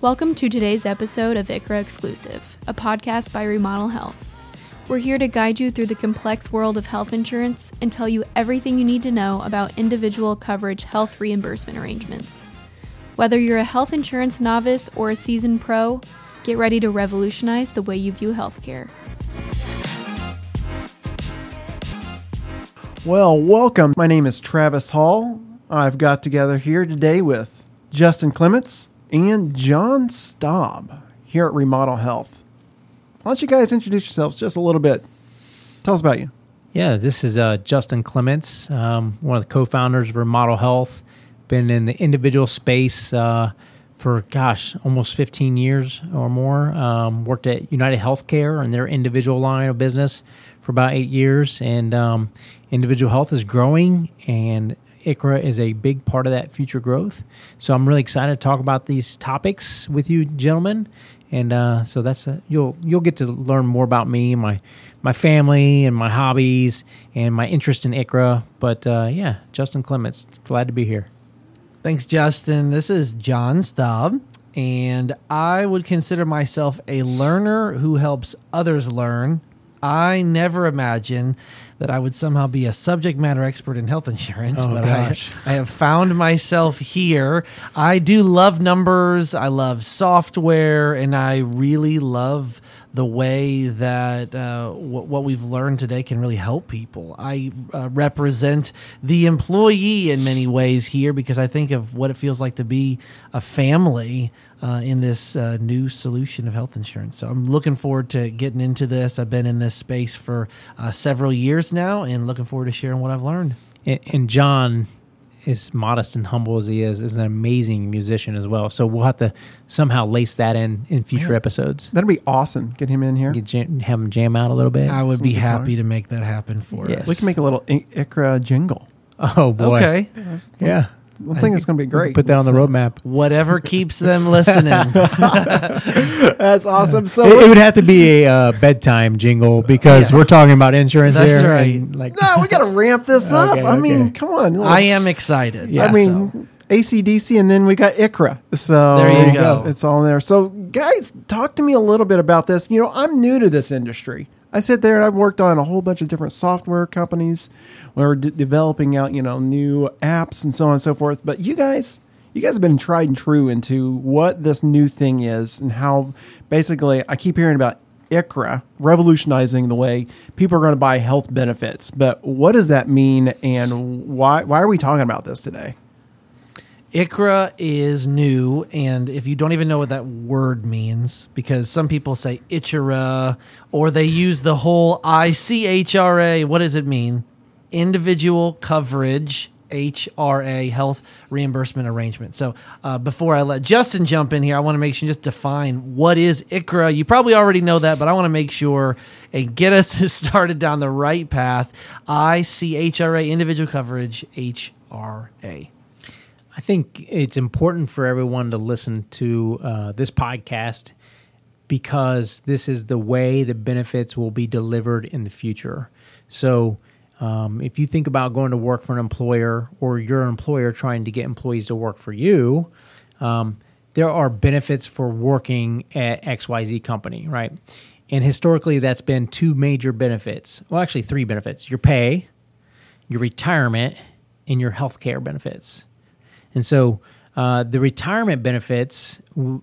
Welcome to today's episode of ICHRA Exclusive, a podcast by Remodel Health. We're here to guide you through the complex world of health insurance and tell you everything you need to know about individual coverage health reimbursement arrangements. Whether you're a health insurance novice or a seasoned pro, get ready to revolutionize the way you view healthcare. Well, welcome. My name is Travis Hall. I've got together here today with Justin Clements and John Staub here at Remodel Health. Why don't you guys introduce yourselves just a little bit? Tell us about you. Yeah, this is uh, Justin Clements, um, one of the co-founders of Remodel Health. Been in the individual space uh, for gosh, almost 15 years or more. Um, worked at United Healthcare and their individual line of business for about eight years, and um, individual health is growing, and ICHRA is a big part of that future growth. So I'm really excited to talk about these topics with you, gentlemen. And uh, so that's a, you'll you'll get to learn more about me, my my family, and my hobbies, and my interest in ICHRA. But uh, yeah, Justin Clements, glad to be here. Thanks, Justin. This is John Staub, and I would consider myself a learner who helps others learn. I never imagined that I would somehow be a subject matter expert in health insurance, Oh, but gosh. I, I have found myself here. I do love numbers, I love software, and I really love the way that uh, what, what we've learned today can really help people. I uh, represent the employee in many ways here because I think of what it feels like to be a family uh, in this uh, new solution of health insurance. So I'm looking forward to getting into this. I've been in this space for uh, several years now and looking forward to sharing what I've learned. And, and John, as modest and humble as he is, is an amazing musician as well. So we'll have to somehow lace that in in future Yeah. episodes. That'd be awesome. Get him in here. Get jam, have him jam out a little bit. I would Some be guitar. happy to make that happen for Yes. us. We can make a little I- ICHRA jingle. Oh boy. Okay. Yeah. I think it's going to be great. Put that on the roadmap. Whatever keeps them listening. That's awesome. So It, it would have to be a uh, bedtime jingle because Yes. we're talking about insurance That's here. right. and, like, no, we got to ramp this up. Okay, I mean, come on. I am excited. Yeah. I mean, ACDC, and then we got ICHRA. So There you go. It's all there. So, guys, talk to me a little bit about this. You know, I'm new to this industry. I sit there and I've worked on a whole bunch of different software companies where we're d- developing out, you know, new apps and so on and so forth. But you guys, you guys have been tried and true into what this new thing is and how basically I keep hearing about ICHRA revolutionizing the way people are going to buy health benefits. But what does that mean and why why are we talking about this today? ICHRA is new, and if you don't even know what that word means, because some people say ICHRA or they use the whole ICHRA, what does it mean? Individual coverage. HRA health reimbursement arrangement. So, uh, before I let Justin jump in here, I want to make sure you just define what is ICHRA. You probably already know that, but I want to make sure and get us started down the right path. ICHRA, individual coverage, HRA. I think it's important for everyone to listen to uh, this podcast because this is the way the benefits will be delivered in the future. So, um, if you think about going to work for an employer or you're an employer trying to get employees to work for you, um, there are benefits for working at XYZ company, right? And historically, that's been two major benefits. Well, actually, three benefits your pay, your retirement, and your healthcare benefits. And so uh, the retirement benefits,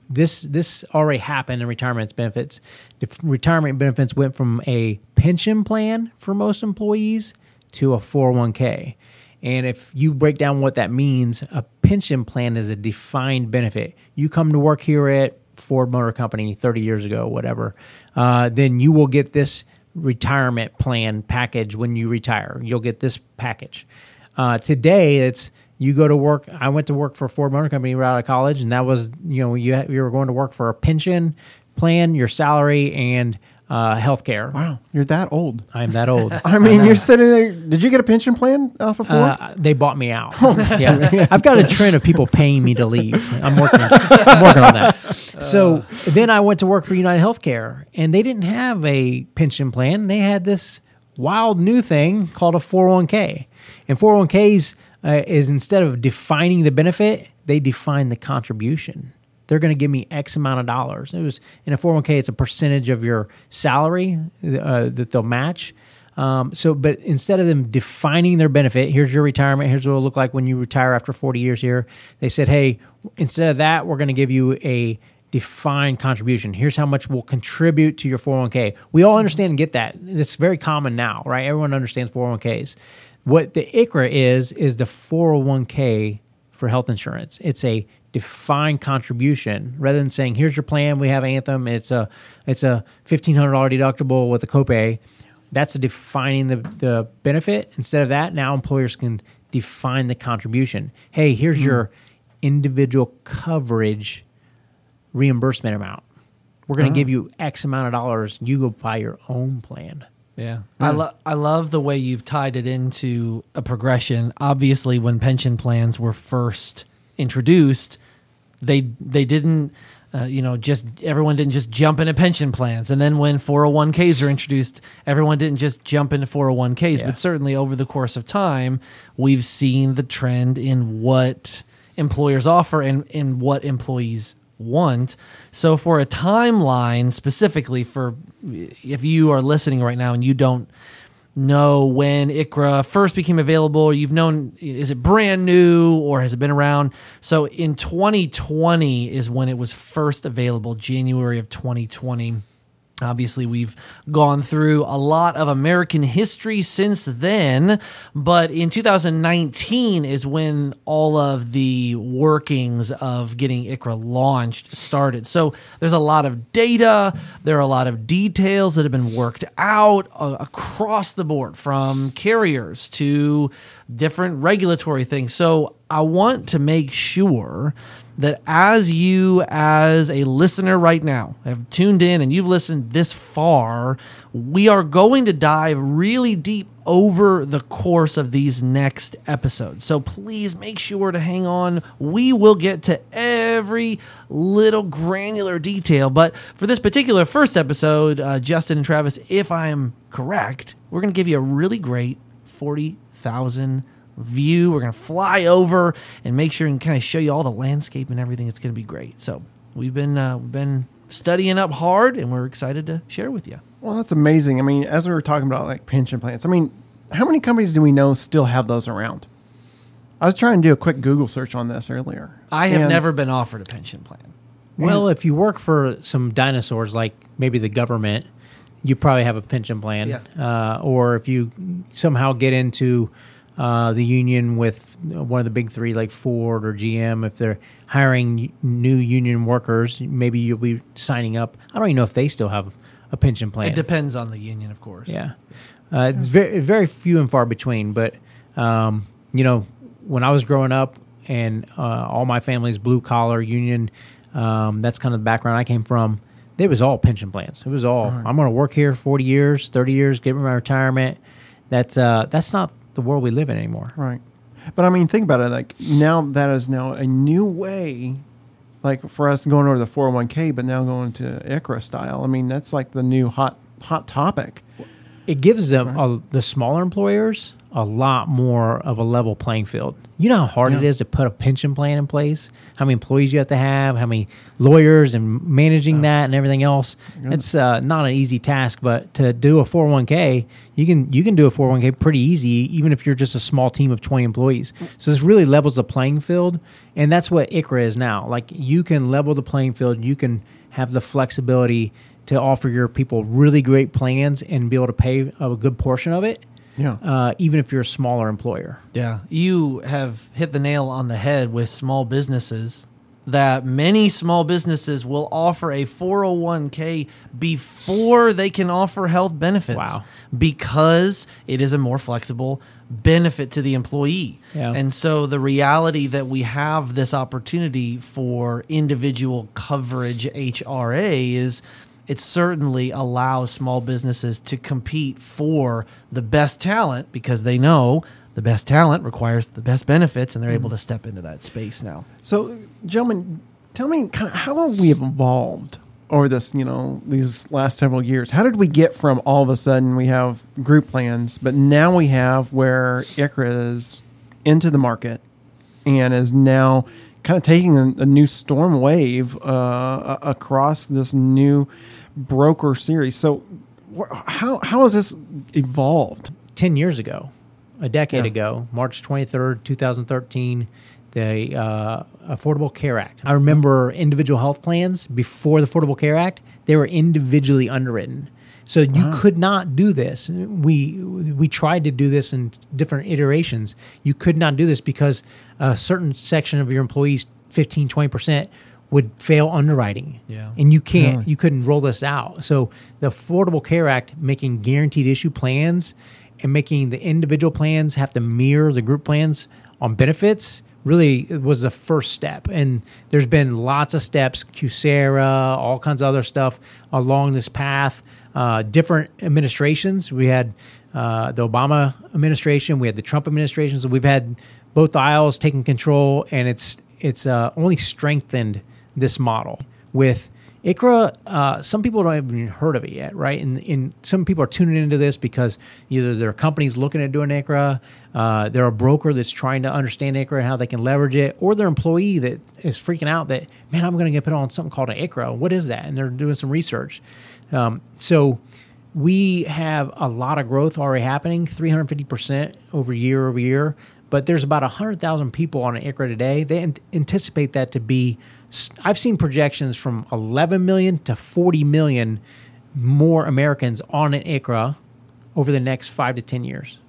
this this already happened in retirement benefits. The retirement benefits went from a pension plan for most employees to a 401k. And if you break down what that means, a pension plan is a defined benefit. You come to work here at Ford Motor Company 30 years ago, whatever, uh, then you will get this retirement plan package when you retire. You'll get this package. Uh, today, it's you go to work. I went to work for Ford Motor Company right out of college, and that was you know you you were going to work for a pension plan, your salary, and uh, health care. Wow, you're that old. I'm that old. I mean, you're sitting there. Did you get a pension plan off of Ford? Uh, they bought me out. yeah, I've got a trend of people paying me to leave. I'm working. I'm working on that. So then I went to work for United Healthcare, and they didn't have a pension plan. They had this wild new thing called a 401k, and 401ks uh, is instead of defining the benefit, they define the contribution. they're going to give me X amount of dollars. It was in a 401k, it's a percentage of your salary uh, that they'll match. Um, so, but instead of them defining their benefit, here's your retirement, here's what it'll look like when you retire after 40 years here, they said, hey, instead of that, we're going to give you a defined contribution. Here's how much we'll contribute to your 401k. We all understand and get that. It's very common now, right? Everyone understands 401ks. What the ICHRA is, is the 401k for health insurance. It's a defined contribution rather than saying, here's your plan. We have Anthem. It's a, it's a $1,500 deductible with a copay that's defining the, the benefit. Instead of that, now employers can define the contribution. Hey, here's mm your individual coverage reimbursement amount. We're going to uh-huh. give you X amount of dollars. You go buy your own plan. Yeah. I love I love the way you've tied it into a progression. Obviously, when pension plans were first introduced, they they didn't uh, you know, just everyone didn't just jump into pension plans. And then when 401ks are introduced, everyone didn't just jump into 401ks. Yeah. But certainly over the course of time, we've seen the trend in what employers offer and, and what employees want. So for a timeline specifically for if you are listening right now and you don't know when ICHRA first became available. You've known, is it brand new or has it been around? So in 2020 is when it was first available, January of 2020. Obviously, we've gone through a lot of American history since then, but in 2019 is when all of the workings of getting ICHRA launched started. So there's a lot of data, there are a lot of details that have been worked out uh, across the board from carriers to different regulatory things. So I want to make sure that as you, as a listener right now, have tuned in and you've listened this far, we are going to dive really deep over the course of these next episodes. So please make sure to hang on. We will get to every little granular detail. But for this particular first episode, uh, Justin and Travis, if I am correct, we're going to give you a really great 40,000 view. We're going to fly over and make sure and kind of show you all the landscape and everything. It's going to be great. So we've been uh, we've been studying up hard, and we're excited to share with you. Well, that's amazing. I mean, as we were talking about like pension plans, I mean, how many companies do we know still have those around? I was trying to do a quick Google search on this earlier. I have never been offered a pension plan. Well, if you work for some dinosaurs like maybe the government, you probably have a pension plan. Yeah. Uh, or if you somehow get into uh, the union with one of the big three, like Ford or GM, if they're hiring new union workers, maybe you'll be signing up. I don't even know if they still have a pension plan. It depends on the union, of course. Yeah, uh, it's very very few and far between. But um, you know, when I was growing up, and uh, all my family's blue collar union, um, that's kind of the background I came from. It was all pension plans. It was all right. I'm going to work here 40 years, 30 years, get my retirement. That's uh, that's not the world we live in anymore. Right. But I mean, think about it. Like now, that is now a new way, like for us going over the four hundred one k, but now going to ICHRA style. I mean, that's like the new hot hot topic. It gives them right. the smaller employers a lot more of a level playing field. You know how hard yeah. it is to put a pension plan in place, how many employees you have to have, how many lawyers and managing uh, that and everything else. Good. It's uh, not an easy task, but to do a 401k, you can you can do a 401k pretty easy even if you're just a small team of 20 employees. So this really levels the playing field, and that's what ICHRA is now. Like you can level the playing field, you can have the flexibility to offer your people really great plans and be able to pay a good portion of it yeah. Uh, even if you're a smaller employer. Yeah. You have hit the nail on the head with small businesses that many small businesses will offer a 401k before they can offer health benefits. Wow. Because it is a more flexible benefit to the employee. Yeah. And so the reality that we have this opportunity for individual coverage HRA is it certainly allows small businesses to compete for the best talent because they know the best talent requires the best benefits and they're able to step into that space now. So, gentlemen, tell me kind of how have we evolved over this, you know, these last several years? How did we get from all of a sudden we have group plans, but now we have where ICHRA is into the market and is now kind of taking a, a new storm wave uh, across this new broker series. So, wh- how how has this evolved? 10 years ago, a decade Yeah. ago, March 23rd, 2013, the uh, Affordable Care Act. I remember individual health plans before the Affordable Care Act, they were individually underwritten. So you could not do this. We we tried to do this in different iterations. You could not do this because a certain section of your employees, 15, 20%, would fail underwriting. Yeah. And you can't, you couldn't roll this out. So the Affordable Care Act making guaranteed issue plans and making the individual plans have to mirror the group plans on benefits really was the first step. And there's been lots of steps, QSEHRA, all kinds of other stuff along this path. Uh, different administrations. We had uh, the Obama administration, we had the Trump administration. So we've had both aisles taking control, and it's it's uh, only strengthened this model with ICHRA. Uh, some people don't even heard of it yet, right? And, and some people are tuning into this because either their company's looking at doing ICHRA, uh, they're a broker that's trying to understand ICHRA and how they can leverage it, or their employee that is freaking out that man, I'm going to get put on something called an ICHRA. What is that? And they're doing some research. Um, so we have a lot of growth already happening 350% over year over year but there's about 100000 people on an ICHRA today. They an- anticipate that to be i've seen projections from 11 million to 40 million more americans on an ICHRA over the next five to 10 years.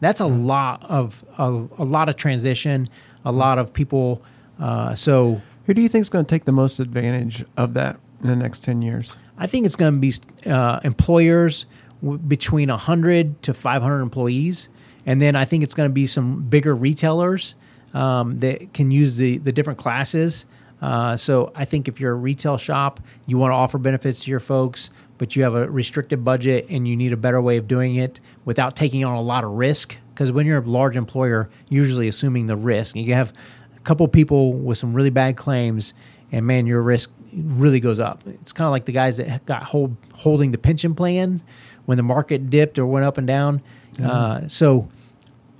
That's a lot of a, a lot of transition a lot of people uh, so Who do you think is going to take the most advantage of that in the next ten years? I think it's going to be uh, employers w- between 100 to 500 employees. And then I think it's going to be some bigger retailers um, that can use the, the different classes. Uh, so I think if you're a retail shop, you want to offer benefits to your folks, but you have a restricted budget and you need a better way of doing it without taking on a lot of risk. Because when you're a large employer, usually assuming the risk, you have a couple people with some really bad claims, and man, your risk really goes up. It's kind of like the guys that got hold, holding the pension plan when the market dipped or went up and down. Uh, so,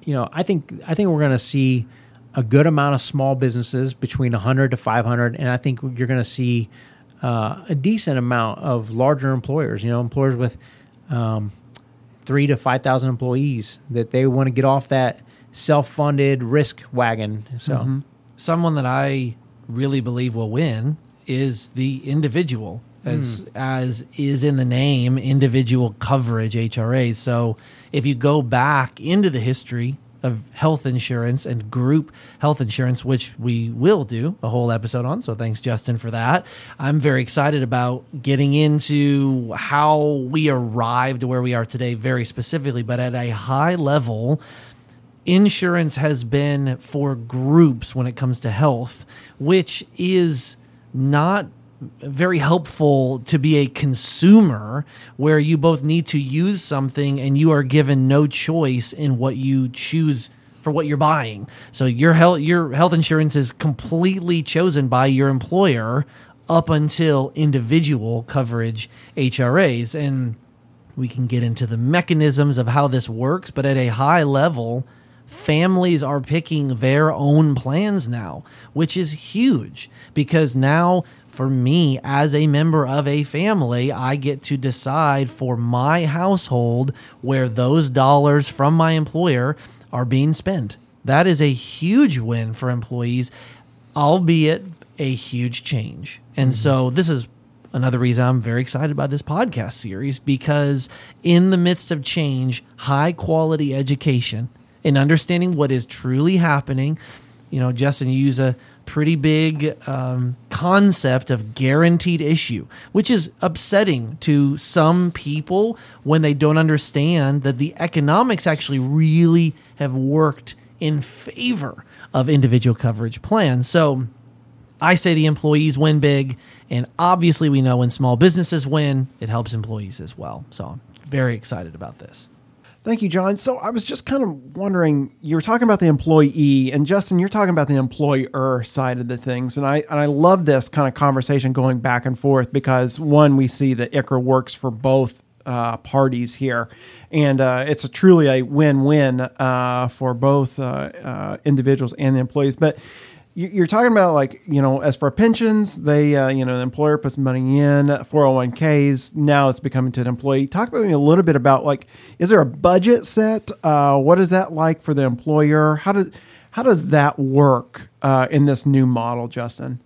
you know, I think I think we're going to see a good amount of small businesses between 100 to 500, and I think you're going to see uh, a decent amount of larger employers. You know, employers with um, three to five thousand employees that they want to get off that self-funded risk wagon. So. someone that I really believe will win is the individual, as hmm. as is in the name, individual coverage HRA. So if you go back into the history of health insurance and group health insurance, which we will do a whole episode on. So thanks, Justin, for that. I'm very excited about getting into how we arrived where we are today, very specifically, but at a high level insurance has been for groups when it comes to health, which is not very helpful to be a consumer where you both need to use something and you are given no choice in what you choose for what you're buying. So your health your health insurance is completely chosen by your employer up until individual coverage HRAs and we can get into the mechanisms of how this works, but at a high level, families are picking their own plans now, which is huge because now for me as a member of a family, I get to decide for my household where those dollars from my employer are being spent. That is a huge win for employees, albeit a huge change. And mm-hmm. so this is another reason I'm very excited about this podcast series because in the midst of change, high quality education and understanding what is truly happening, you know, Justin, you use a pretty big um, concept of guaranteed issue, which is upsetting to some people when they don't understand that the economics actually really have worked in favor of individual coverage plans. So, I say the employees win big, and obviously we know when small businesses win, it helps employees as well. So I'm very excited about this. Thank you, John. So I was just kind of wondering, you were talking about the employee, and Justin, you're talking about the employer side of the things, and I and I love this kind of conversation going back and forth because one, we see that ICHRA works for both uh, parties here, and uh, it's a truly a win-win uh, for both uh, uh, individuals and the employees. But you're talking about like you know as for pensions they uh, you know the employer puts money in 401ks now it's becoming to an employee. Talk about me a little bit about like is there a budget set? Uh, what is that like for the employer? How does how does that work uh, in this new model justin?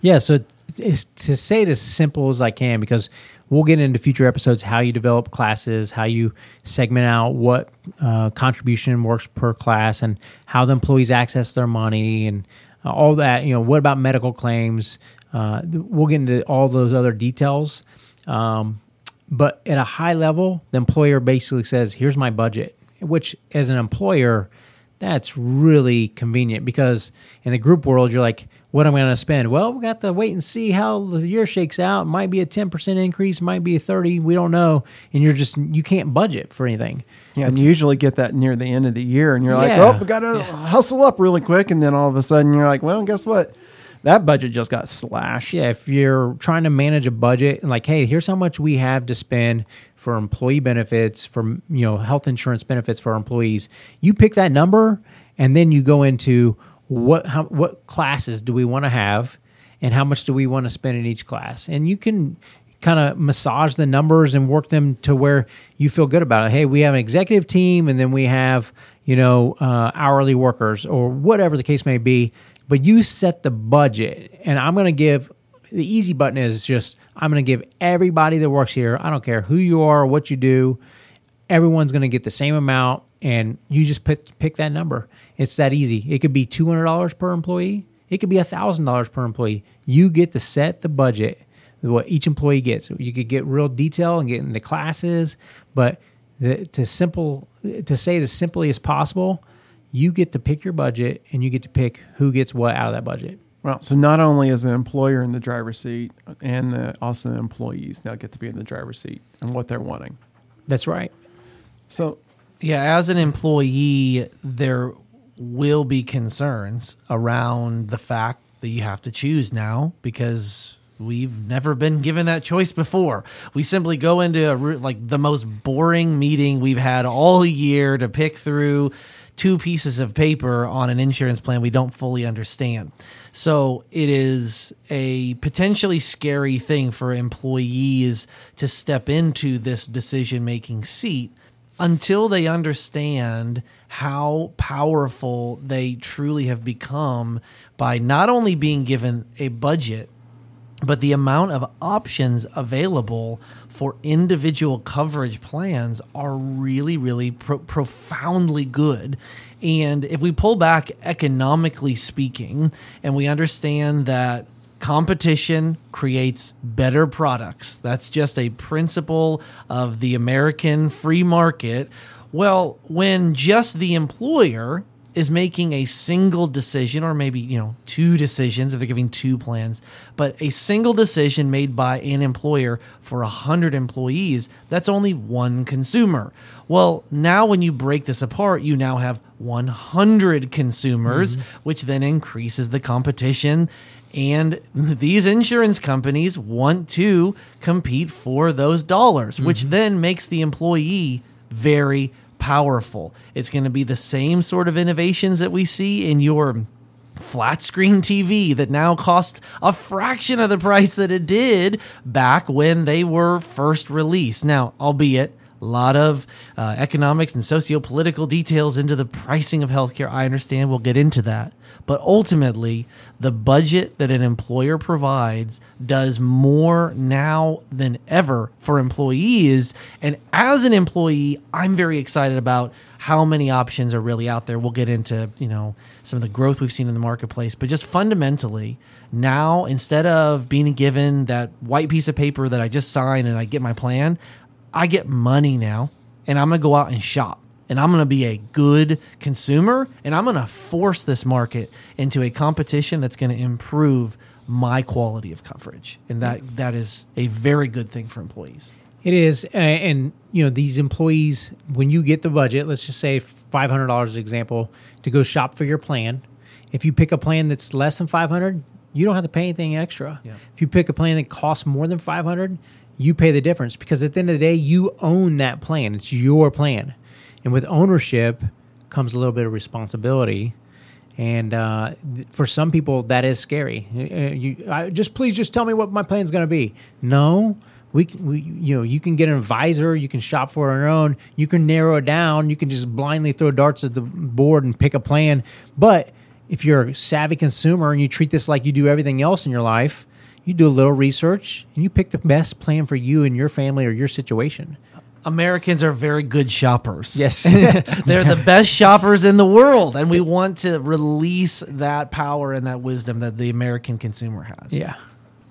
Yeah, so to say it as simple as I can because we'll get into future episodes how you develop classes, how you segment out what uh, contribution works per class, and how the employees access their money and uh, all that. You know, what about medical claims? Uh, we'll get into all those other details. Um, but at a high level, the employer basically says, "Here's my budget," which, as an employer, that's really convenient because in the group world, you're like, "What am I going to spend?" Well, we got to wait and see how the year shakes out. It Might be a ten percent increase, might be a thirty. We don't know, and you're just you can't budget for anything. yeah and you usually get that near the end of the year and you're like Yeah. oh we gotta hustle up really quick and then all of a sudden you're like well guess what that budget just got slashed Yeah, if you're trying to manage a budget and like, hey, here's how much we have to spend for employee benefits, for you know, health insurance benefits for our employees, you pick that number and then you go into what how what classes do we want to have and how much do we want to spend in each class. And you can kind of massage the numbers and work them to where you feel good about it. Hey, we have an executive team and then we have, you know, uh, hourly workers or whatever the case may be but you set the budget and i'm going to give the easy button is just i'm going to give everybody that works here i don't care who you are or what you do everyone's going to get the same amount and you just pick, pick that number. It's that easy. It could be $200 per employee it could be $1000 per employee. You get to set the budget what each employee gets. You could get real detail and get into classes but the, to simple to say it as simply as possible you get to pick your budget and you get to pick who gets what out of that budget. Well, so not only is the employer in the driver's seat, and the, also the employees now get to be in the driver's seat and what they're wanting. That's right. So, Yeah, as an employee, there will be concerns around the fact that you have to choose now because we've never been given that choice before. We simply go into a like the most boring meeting we've had all year to pick through two pieces of paper on an insurance plan we don't fully understand. So it is a potentially scary thing for employees to step into this decision making seat until they understand how powerful they truly have become by not only being given a budget but the amount of options available for individual coverage plans are really really pro- profoundly good. And if we pull back economically speaking and we understand that competition creates better products that's just a principle of the american free market well when just the employer is making a single decision or maybe you know two decisions if they're giving two plans but a single decision made by an employer for 100 employees that's only one consumer. Well now when you break this apart you now have 100 consumers mm-hmm. which then increases the competition. And these insurance companies want to compete for those dollars which mm-hmm. then makes the employee very powerful. It's going to be the same sort of innovations that we see in your flat screen TV that now cost a fraction of the price that it did back when they were first released. Now, albeit a lot of uh, economics and socio-political details into the pricing of healthcare. I understand we'll get into that. But ultimately, the budget that an employer provides does more now than ever for employees. And as an employee, I'm very excited about how many options are really out there. We'll get into, you know, some of the growth we've seen in the marketplace, but just fundamentally, now instead of being given that white piece of paper that I just signed and I get my plan, I get money now and I'm going to go out and shop and I'm going to be a good consumer and I'm going to force this market into a competition that's going to improve my quality of coverage. And that that is a very good thing for employees. It is, and you know these employees. When you get the budget, let's just say five hundred dollars, example, to go shop for your plan. If you pick a plan that's less than five hundred, you don't have to pay anything extra. Yeah. If you pick a plan that costs more than five hundred, you pay the difference because at the end of the day, you own that plan. It's your plan, and with ownership comes a little bit of responsibility. And uh, th- for some people, that is scary. Uh, You, I, just please, just tell me what my plan's going to be. No, we, we, you know, you can get an advisor. You can shop for it on your own. You can narrow it down. You can just blindly throw darts at the board and pick a plan. But if you're a savvy consumer and you treat this like you do everything else in your life, you do a little research and you pick the best plan for you and your family or your situation. Americans are very good shoppers. Yes. They're the best shoppers in the world, and we want to release that power and that wisdom that the American consumer has. yeah.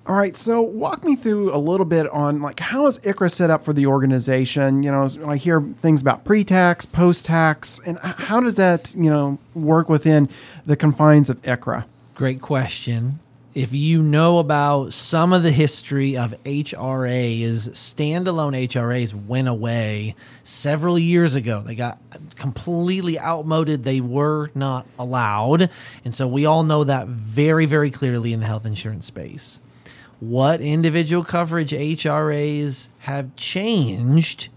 All right, so walk me through a little bit on like how is ICHRA set up for the organization? You know, I hear things about pre-tax, post-tax, and how does that you know work within the confines of ICHRA? Great question. If you know about some of the history of HRAs, standalone HRAs went away several years ago. They got completely outmoded. They were not allowed. And so we all know that very, very clearly in the health insurance space. What individual coverage HRAs have changed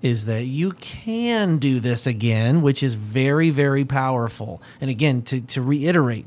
is that you can do this again, which is very, very powerful. And again, to, to reiterate,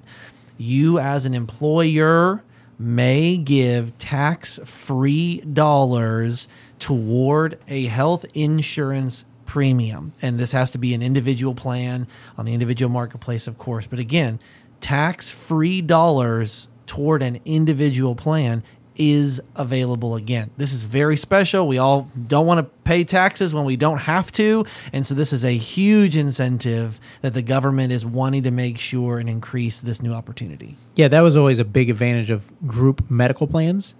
you as an employer may give tax free dollars toward a health insurance premium. And this has to be an individual plan on the individual marketplace, of course. But again, tax free dollars toward an individual plan is available again. This is very special. We all don't want to pay taxes when we don't have to. And so this is a huge incentive that the government is wanting to make sure and increase this new opportunity. Yeah, that was always a big advantage of group medical plans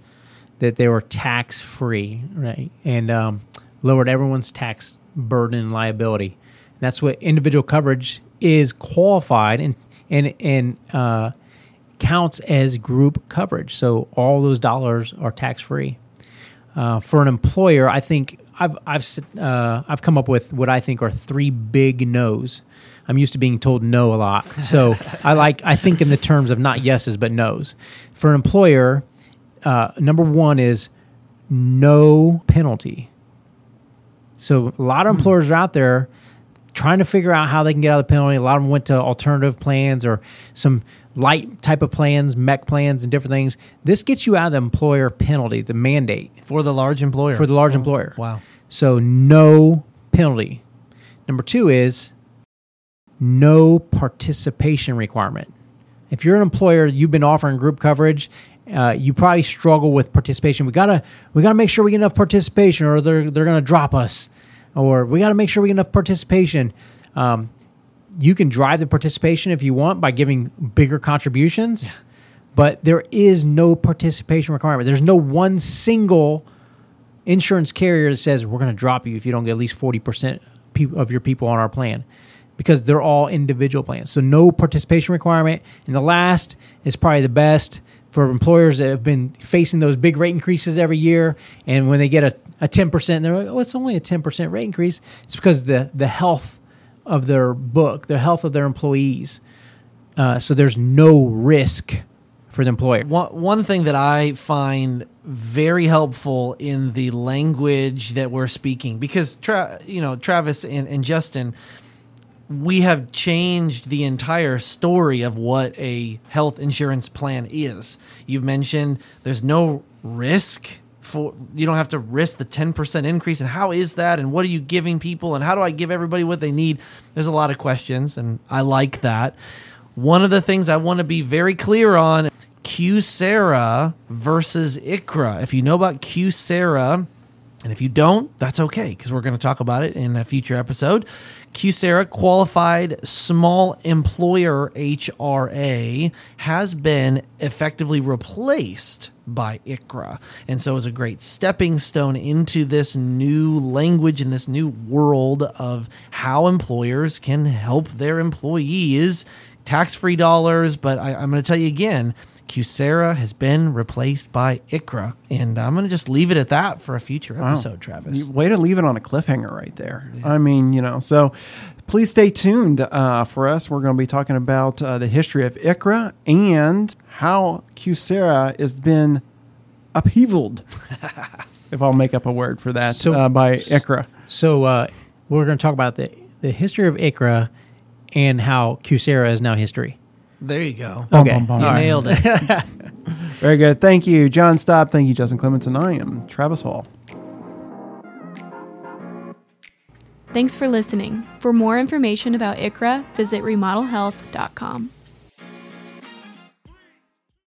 that they were tax free, right? And um, lowered everyone's tax burden and liability. That's what individual coverage is qualified and and and uh, counts as group coverage. So all those dollars are tax free. Uh, for an employer, I think I've I've uh, I've come up with what I think are three big no's. I'm used to being told no a lot, so I like I think in the terms of not yeses but nos. For an employer, uh, number one is no penalty. So a lot of employers are out there trying to figure out how they can get out of the penalty. A lot of them went to alternative plans or some light type of plans, MEC plans, and different things. This gets you out of the employer penalty, the mandate For the large employer. for the large employer. Wow. So no penalty. Number two is no participation requirement. If you're an employer, you've been offering group coverage. Uh, you probably struggle with participation. We gotta we gotta make sure we get enough participation, or they're they're gonna drop us. Or we gotta make sure we get enough participation. Um, you can drive the participation if you want by giving bigger contributions, but there is no participation requirement. There's no one single insurance carrier that says we're going to drop you if you don't get at least 40% of your people on our plan because they're all individual plans. So no participation requirement. And the last is probably the best for employers that have been facing those big rate increases every year. And when they get a, a 10%, they're like, oh, it's only a 10% rate increase. It's because the, the health of their book, the health of their employees. Uh, so there's no risk for the employer. One, one thing that I find very helpful in the language that we're speaking, because Tra- you know Travis and, and Justin, we have changed the entire story of what a health insurance plan is. You've mentioned there's no risk for you don't have to risk the 10% increase and how is that and what are you giving people and how do I give everybody what they need? There's a lot of questions and I like that. One of the things I want to be very clear on QSEHRA versus ICHRA. If you know about QSEHRA, and if you don't, that's okay because we're going to talk about it in a future episode. QSEHRA, Qualified Small Employer HRA, has been effectively replaced by ICHRA. And so it's a great stepping stone into this new language and this new world of how employers can help their employees. Tax free dollars, but I, I'm going to tell you again QSEHRA has been replaced by ICHRA. And I'm going to just leave it at that for a future episode, Travis. Way to leave it on a cliffhanger right there. I mean, you know, so please stay tuned uh, for us. We're going to be talking about uh, the history of ICHRA and how QSEHRA has been upheavaled, if I'll make up a word for that, So- uh, by ICHRA. So uh, we're going to talk about the, the history of ICHRA and how QSEHRA is now history. There you go. Bum, Okay. bum, bum. You All right. nailed it. Very good. Thank you, John Staub. Thank you, Justin Clements. And I am Travis Hall. Thanks for listening. For more information about ICHRA, visit remodelhealth.com.